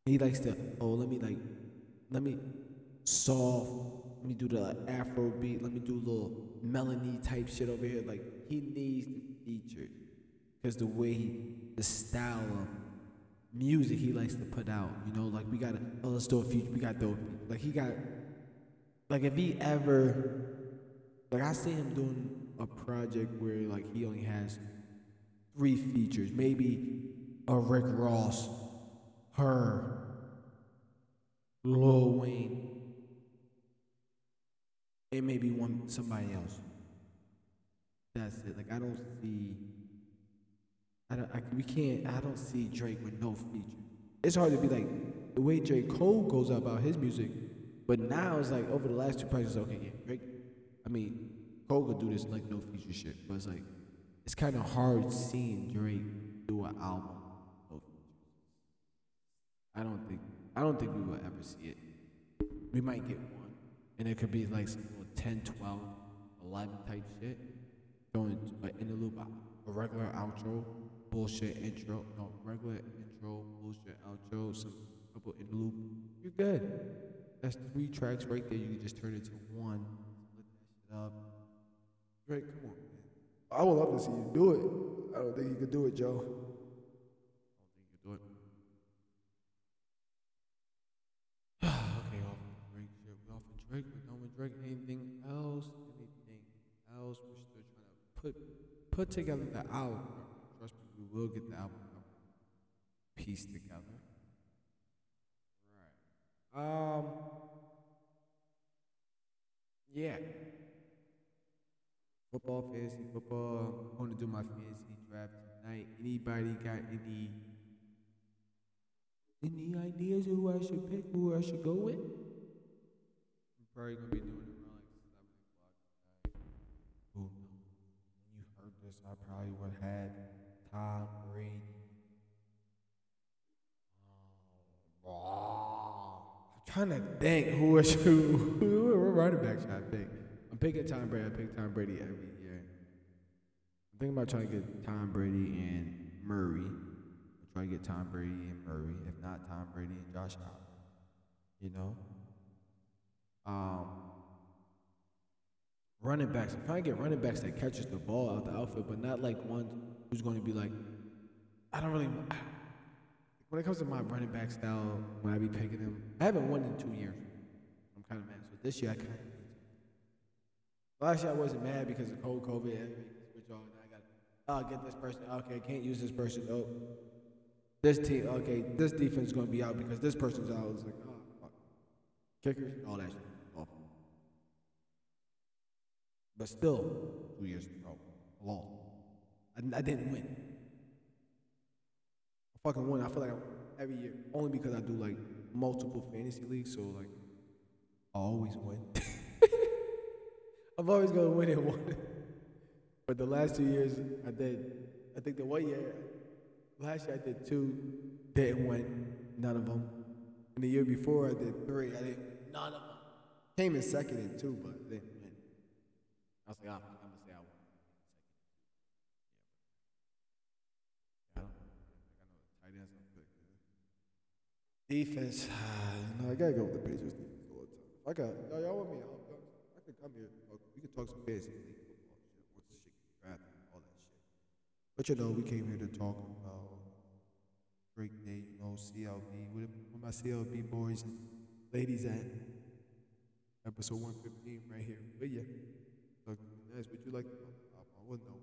Speaker 1: He likes to, oh, let me like, let me soft, let me do the Afro beat, let me do a little melody type shit over here. Like, he needs the feature. Because the way he, the style of music he likes to put out, you know, like we gotta, oh, let's do a feature, we gotta do, like he got, like if he ever, like I see him doing a project where like he only has three features, maybe a Rick Ross, her, Lil Wayne, and maybe one somebody else. That's it. Like I don't see. I don't. I, we can't. I don't see Drake with no feature. It's hard to be like the way J Cole goes about his music, but now it's like over the last two projects. Okay, yeah, Drake. I mean, Cole do this like no feature shit, but it's like it's kind of hard seeing Drake do an album. I don't think I don't think we will ever see it. We might get one, and it could be like some 10, 12, 11 type shit, going like in the loop, a regular outro, bullshit intro, no regular intro, bullshit outro, some couple in the loop. You're good. That's three tracks right there. You can just turn it to one it up. Drake, come on, man. I would love to see you do it. I don't think you could do it, Joe. I don't think you could do it. <sighs> okay, off Drake shit. We off of Drake. We're done with Drake. Anything else? Anything else? We're still trying to put put together the album. Trust me, we will get the album pieced together. Right. Um. Yeah. Football, fantasy football. I'm going to do my fantasy draft tonight. Anybody got any any ideas who I should pick, who I should go with? I'm probably gonna be doing it around like seven o'clock tonight. Who? When you heard this, I probably would have Tom Brady. Oh, I'm trying to think who I should <laughs> who running back should I pick. Picking Tom Brady. I pick Tom Brady every year. I'm thinking about trying to get Tom Brady and Murray. I'm trying to get Tom Brady and Murray. If not Tom Brady and Josh Allen. You know? Um running backs. I'm trying to get running backs that catches the ball out the outfield, but not like one who's going to be like, I don't really. When it comes to my running back style, when I be picking them, I haven't won in two years. I'm kind of mad. So this year I kind of Last year I wasn't mad because of cold COVID. Switch on. I got. Oh, get this person. Okay, can't use this person. Oh, this team. Okay, this defense is going to be out because this person's out. It's like, oh, fuck. Kickers, all that shit. But still, two years in a row, I. I, I didn't win. I fucking won. I feel like I, every year, only because I do like multiple fantasy leagues. So like, I always win. <laughs> I'm always gonna win in <laughs> one. but the last two years, I did. I think the one year, last year I did two, didn't win none of them. And the year before I did three, I didn't none of them. Came in second in two, but didn't win. I was like, oh, I'm gonna say I won. I I. Defense, <sighs> no, I gotta go with the Patriots. I got y'all, y'all want me? I could come here. Can talk some football shit. What's the shit all that shit. But you know, we came here to talk about Drake Day, you know, CLB. with, my CLB boys and ladies at? Episode 115 right here. But yeah. Look, nice. Would you like to I wouldn't know.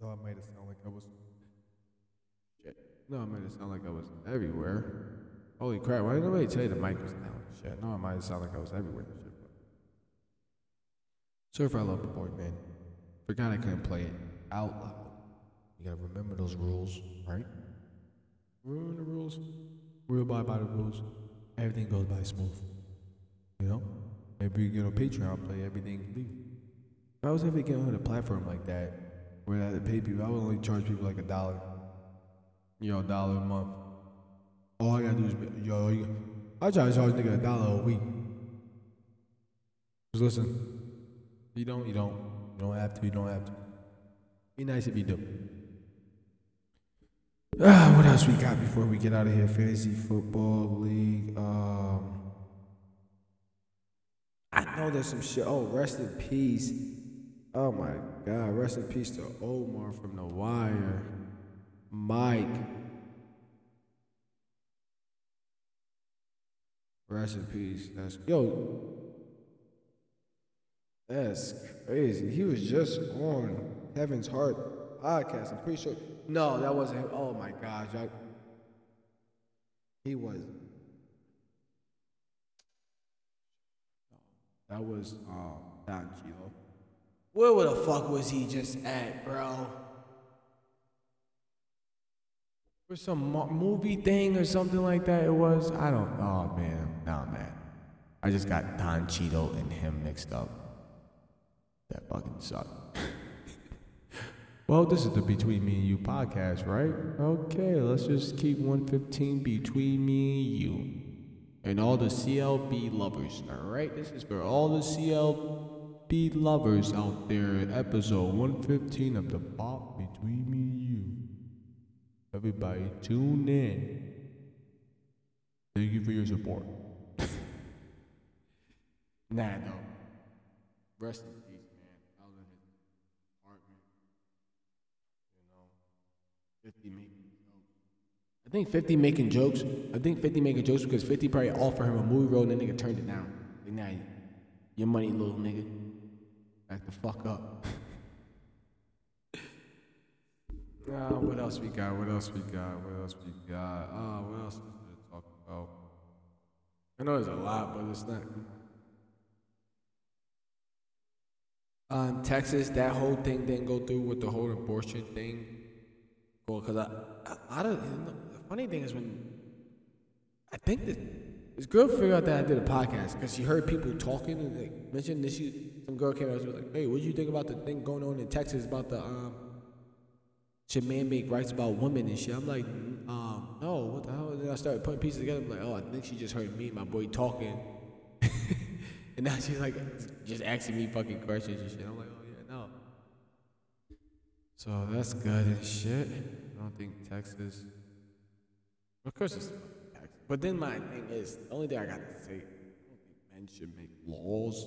Speaker 1: No, I made it sound like I was. Shit. No, I made it sound like I was everywhere. Holy crap! Why didn't nobody tell you the mic was down? Shit. No, it might sound like I was everywhere. Surfer, I love the boy, man. Forgot I couldn't play it out loud. You gotta remember those rules, right? Remember the rules. We abide by the rules. Everything goes by smooth. You know? Maybe you get on Patreon, play everything. If I was ever getting on a platform like that, where I had to pay people, I would only charge people like a dollar. You know, a dollar a month. All I gotta do is, yo, I try to charge nigga a dollar a week. Just listen. You don't, you don't. You don't have to, you don't have to. Be nice if you do. Ah, what else we got before we get out of here? Fantasy football league. Um, I know there's some shit. Oh, rest in peace. Oh my God, rest in peace to Omar from The Wire. Mike. Rest in peace. That's yo. That's crazy. He was just on Heaven's Heart podcast. I'm pretty sure. No, that wasn't him. Oh my gosh. I, he was. That was um, Don Cheadle. Where the fuck was he just at, bro? For some mo- movie thing or something like that, it was. I don't. Oh man, nah, man. I just got Don Cheadle and him mixed up. That fucking sucked. well, this is the Between Me and You podcast, right? Okay, let's just keep 115 between me and you. And all the CLB lovers, alright? This is for all the CLB lovers out there. Episode 115 of the Bop Between Me and You. Everybody tune in. Thank you for your support. <laughs> Nah, no. Rest in peace, man. I was in his apartment. You know, 50 making. I think 50 making jokes. I think 50 making jokes because 50 probably offered him a movie role and the nigga turned it down. Like, nah, your money, little nigga. Back the fuck up. <laughs> Ah, what else we got? What else we got? What else we got? Ah, what else is there to talk about? I know there's a lot, but it's not. Um, Texas, that whole thing didn't go through with the whole abortion thing. Well, because I, I, don't. The funny thing is when I think that this girl figured out that I did a podcast because she heard people talking and they mentioned this. She, some girl came out and was like, "Hey, what do you think about the thing going on in Texas about the um, should man make rights about women and shit?" I'm like, um, "No, what the hell?" And then I started putting pieces together. I'm like, "Oh, I think she just heard me and my boy talking." <laughs> And now she's like just asking me fucking questions and shit. I'm like. So that's good and shit. I don't think Texas. Of course it's Texas. But then my thing is, the only thing I got to say, I don't think men should make laws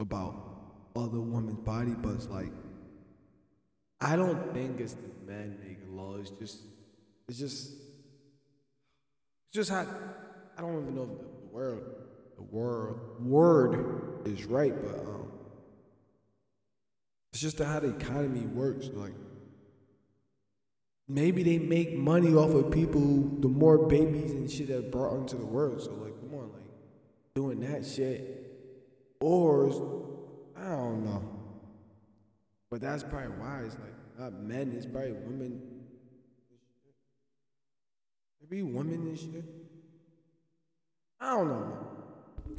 Speaker 1: about other women's body, but it's like, I don't think it's the men making laws. It's just, it's just, it's just how, I don't even know if the word the word word is right, but um, it's just how the economy works. Like maybe they make money off of people, the more babies and shit that brought into the world. So like, come on, like doing that shit, or I don't know. But that's probably why it's like not men. It's probably women. Maybe women and shit. I don't know.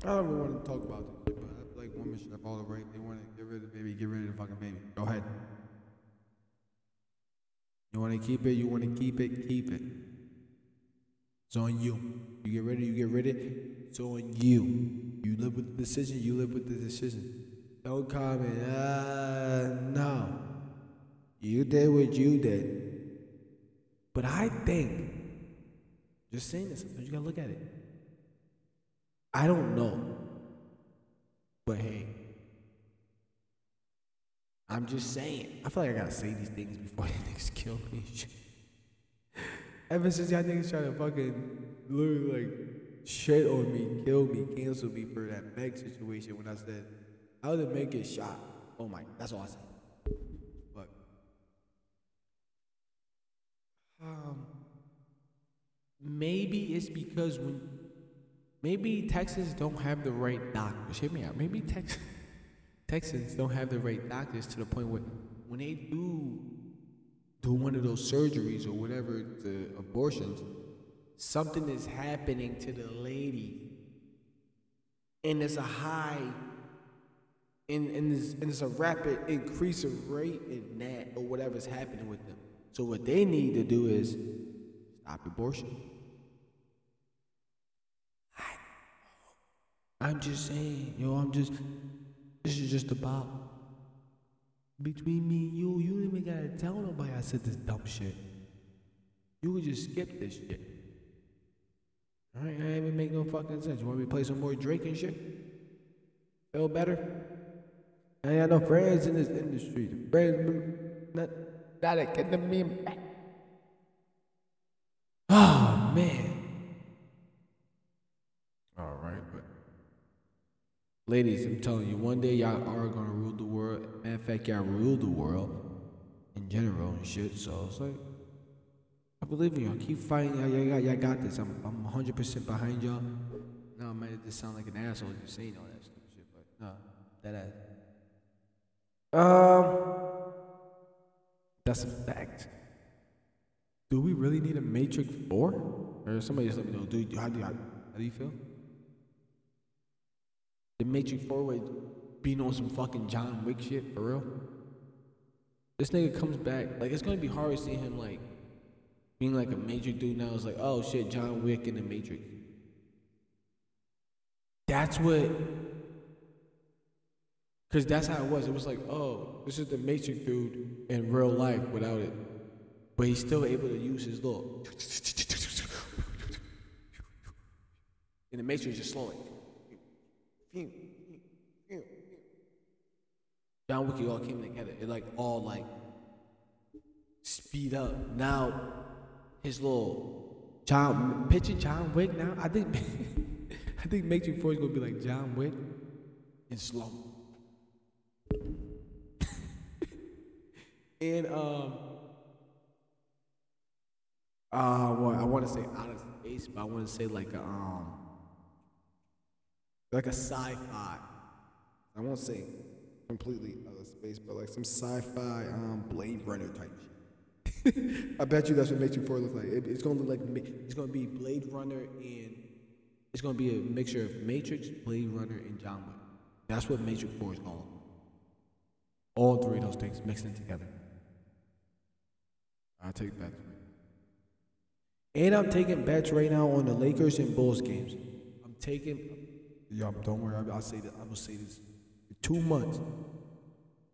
Speaker 1: I don't even want to talk about this, but like women should have all the right. They want to get rid of the baby, get rid of the fucking baby. Go ahead. You want to keep it, you want to keep it, keep it. It's on you. You get rid of it, you get rid of it. It's on you. You live with the decision, you live with the decision. Don't comment, uh, no. You did what you did. But I think, just saying this, you gotta look at it. I don't know. But hey, I'm just saying. I feel like I gotta say these things before <laughs> you niggas kill me. Ever since y'all niggas try to fucking literally like shit on me, kill me, cancel me for that Meg situation when I said I was Meg get shot. Oh my, that's all I said. But um, maybe it's because when maybe Texas don't have the right doctors. Hear me out. Maybe Tex- <laughs> Texans don't have the right doctors to the point where when they do do one of those surgeries or whatever the abortions, something is happening to the lady, and there's a high. And, and, there's, and there's a rapid increase of rate in that or whatever's happening with them. So what they need to do is stop abortion. I'm just saying, yo, I'm just, this is just about between me and you. You don't even gotta tell nobody I said this dumb shit. You could just skip this shit. Alright, I ain't even make no fucking sense. You want me to play some more Drake and shit? Feel better? I ain't got no friends in this industry. Friends, not, not getting me back. Oh, man. Ladies, I'm telling you, one day y'all are gonna rule the world. Of fact, y'all rule the world in general and shit. So it's like, I believe in y'all. Keep fighting. Y'all, y'all, y'all, got this. I'm, I'm 100% behind y'all. No, I might just sound like an asshole just saying all that stupid shit, but no, that ass. Um, that's a fact. Do we really need a Matrix 4? Or somebody just let me know. Do, how, do, how, how do you feel? The Matrix 4 would being on some fucking John Wick shit, for real. This nigga comes back, like it's gonna be hard to see him like being like a major dude now. It's like, oh shit, John Wick in the Matrix. That's what Cause that's how it was. It was like, oh, this is the Matrix dude in real life without it. But he's still able to use his look. and the Matrix just slowing. John Wick all came together. It like all like speed up. Now his little John picture John Wick now. I think <laughs> I think Matrix 4 is gonna be like John Wick in slow. <laughs> and um uh well, I want to say out of space, but I want to say like um like a sci-fi. I won't say completely out of space, but like some sci-fi um Blade Runner type shit. <laughs> I bet you that's what Matrix 4 looks like. It, it's gonna look like it's gonna be Blade Runner and it's gonna be a mixture of Matrix, Blade Runner, and John Wick. That's what Matrix 4 is called. All three of those things mixed in together. I'll take that. And I'm taking bets right now on the Lakers and Bulls games. I'm taking. Y'all, don't worry. I'll say that. I'm gonna say this. Two months,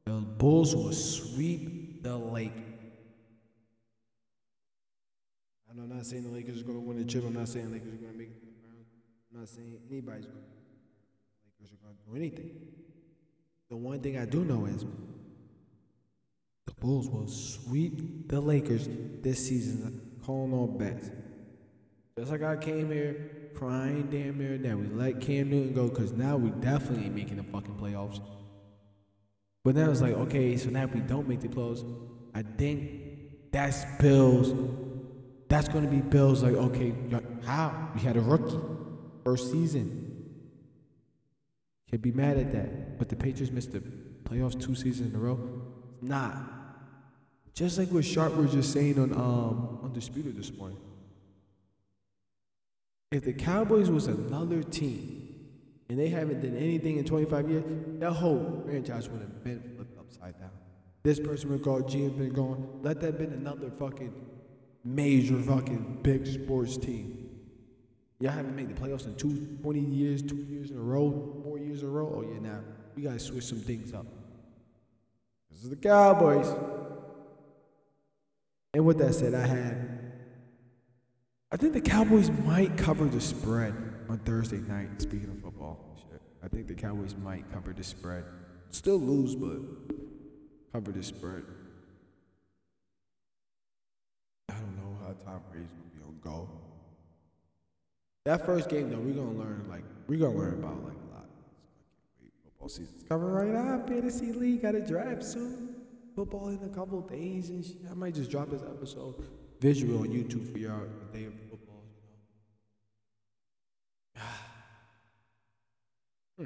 Speaker 1: the Bulls will sweep the Lakers. I'm not saying the Lakers are gonna win the chip. I'm not saying the Lakers are gonna make it to the finals. I'm not saying anybody's gonna. The Lakers are gonna do anything. The one thing I do know is the Bulls will sweep the Lakers this season calling all bets. Just like I came here crying damn near that we let Cam Newton go because now we definitely ain't making the fucking playoffs. But then now it's like, okay, so now if we don't make the playoffs, I think that's Bills. That's going to be Bills like, okay, how? We had a rookie first season. Can't be mad at that. But the Patriots missed the playoffs two seasons in a row. Nah, just like what Sharpe was just saying on um, Undisputed this morning. If the Cowboys was another team and they haven't done anything in 25 years, that whole franchise would have been flipped upside down. This person would go, GM been gone. Let that been another fucking major fucking big sports team. Y'all haven't made the playoffs in two, 20 years, two years in a row, four years in a row. Oh yeah, now we gotta switch some things up. This is the Cowboys. And with that said, I had. I think the Cowboys might cover the spread on Thursday night. Speaking of football, shit. I think the Cowboys might cover the spread. Still lose, but cover the spread. I don't know how Tom Brady's gonna be on go. That first game though, we're gonna learn like we're gonna learn about like a lot. Football season's coming right up. Fantasy league got a draft soon football in a couple days and shit. I might just drop this episode visual on YouTube for y'all football, you know. hmm.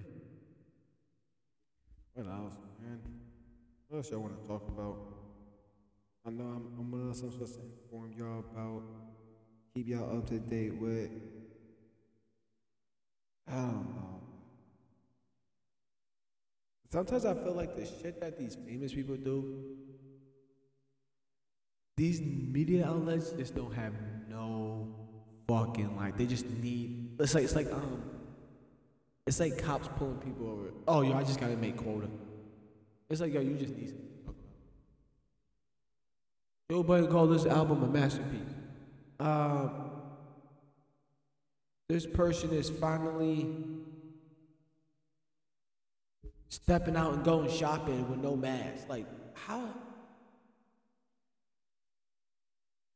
Speaker 1: What else, man? What else y'all want to talk about? I know I'm, I'm gonna some supposed to inform y'all about, keep y'all up to date with. I don't know. Sometimes I feel like the shit that these famous people do, these media outlets just don't have no fucking like. They just need. It's like it's like um, it's like cops pulling people over. Oh, yo, I just gotta make quota. It's like yo, you just need. Joe Budden called this album a masterpiece. Um, this person is finally stepping out and going shopping with no mask. Like, how?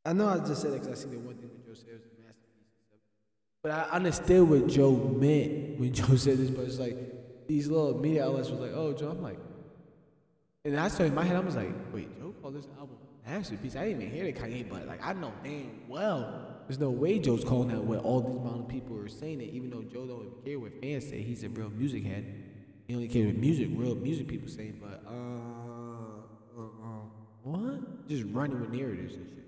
Speaker 1: I know I just said it because I see the one thing that Joe said was a masterpiece and stuff. But I understood what Joe meant when <laughs> Joe said this, but it's like these little media outlets was like, oh, Joe, I'm like, and I started in my head, I was like, wait, Joe called this album masterpiece. I didn't even hear the Kanye, but like, I know damn well there's no way Joe's calling that what all these of people are saying it, even though Joe don't even care what fans say. He's a real music head. He only cares with music, real music people saying, but uh, uh, uh, what? Just running with narratives and shit.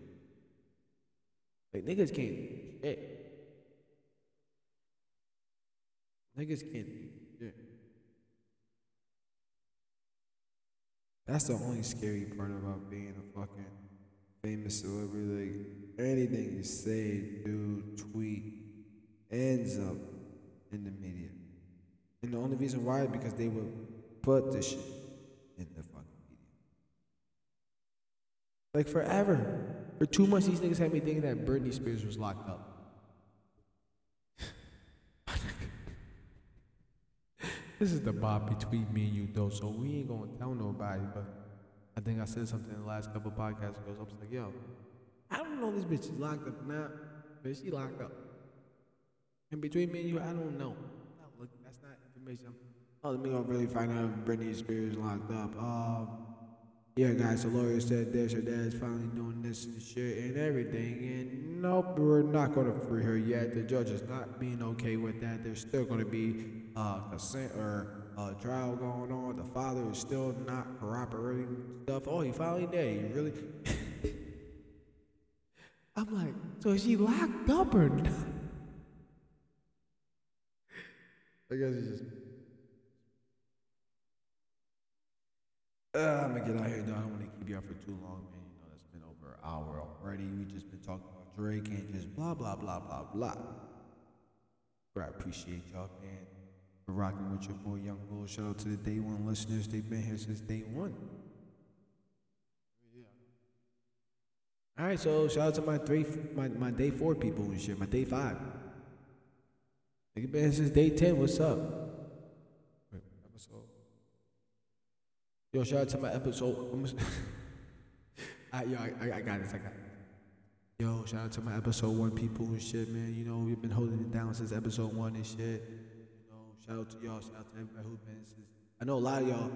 Speaker 1: Like niggas can't shit. Niggas can't shit. That's the only scary part about being a fucking famous celebrity. Like anything you say, do, tweet, ends up in the media. And the only reason why is because they would put this shit in the fucking media. Like forever. For two months, these niggas had me thinking that Britney Spears was locked up. This is the Bob between me and you, though, so we ain't gonna tell nobody. But I think I said something in the last couple podcasts ago. I was like, yo, I don't know this bitch is locked up now, but she locked up. And between me and you, I don't know. Looking, that's not information. Oh, let me go really find out if Britney Spears locked up. Um, yeah, guys, the lawyer said this, her dad's finally doing this and shit and everything. And nope, we're not going to free her yet. The judge is not being okay with that. There's still going to be uh, consent or a trial going on. The father is still not corroborating stuff. Oh, he finally did. He really. <laughs> I'm like, so is she locked up or not? I guess he's just. Uh, I'm gonna get out here, though. I don't want to keep you up for too long, man. You know, it's been over an hour already. We just been talking about Drake and just blah blah blah blah blah. But I appreciate y'all, man. Rocking with your boy Young Bull. Shout out to the day one listeners. They've been here since day one. Yeah. All right, so shout out to my three, my, my day four people and shit. My day five. Nigga been here since day ten. What's up? Episode. Yo, shout out to my episode. <laughs> I, yo, I, I got this. I got. Yo, shout out to my episode one people and shit, man. You know, we've been holding it down since episode one and shit. Shout out to y'all. Shout out to everybody who's been since. I know a lot of y'all.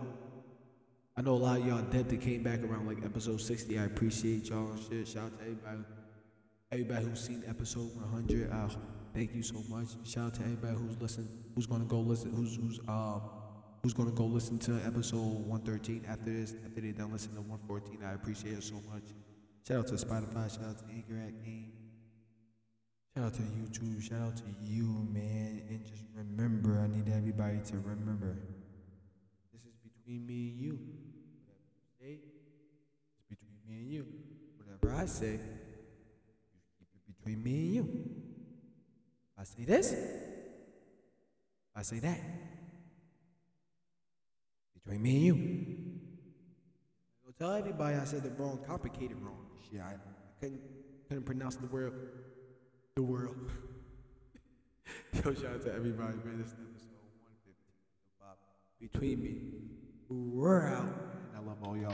Speaker 1: I know a lot of y'all dead that came back around like episode 60. I appreciate y'all and shit. Shout out to everybody. Everybody who's seen episode 100. Uh, thank you so much. Shout out to everybody who's listened, who's gonna go listen, who's who's um who's gonna go listen to episode 113 after this, after they done listening to 114. I appreciate it so much. Shout out to Spotify, shout out to Anchor at Game. Shout out to YouTube, shout out to you, man. And just remember, I need everybody to remember. This is between me and you. Whatever you say, it's between me and you. Whatever I say, you keep it between me and you. If I say this, if I say that, between me and you. Go tell everybody I said the wrong, complicated wrong. Shit, I, I couldn't couldn't pronounce the word the world. <laughs> Yo, shout out to everybody, man. This episode 115 Between Me. We're out. And I love all y'all.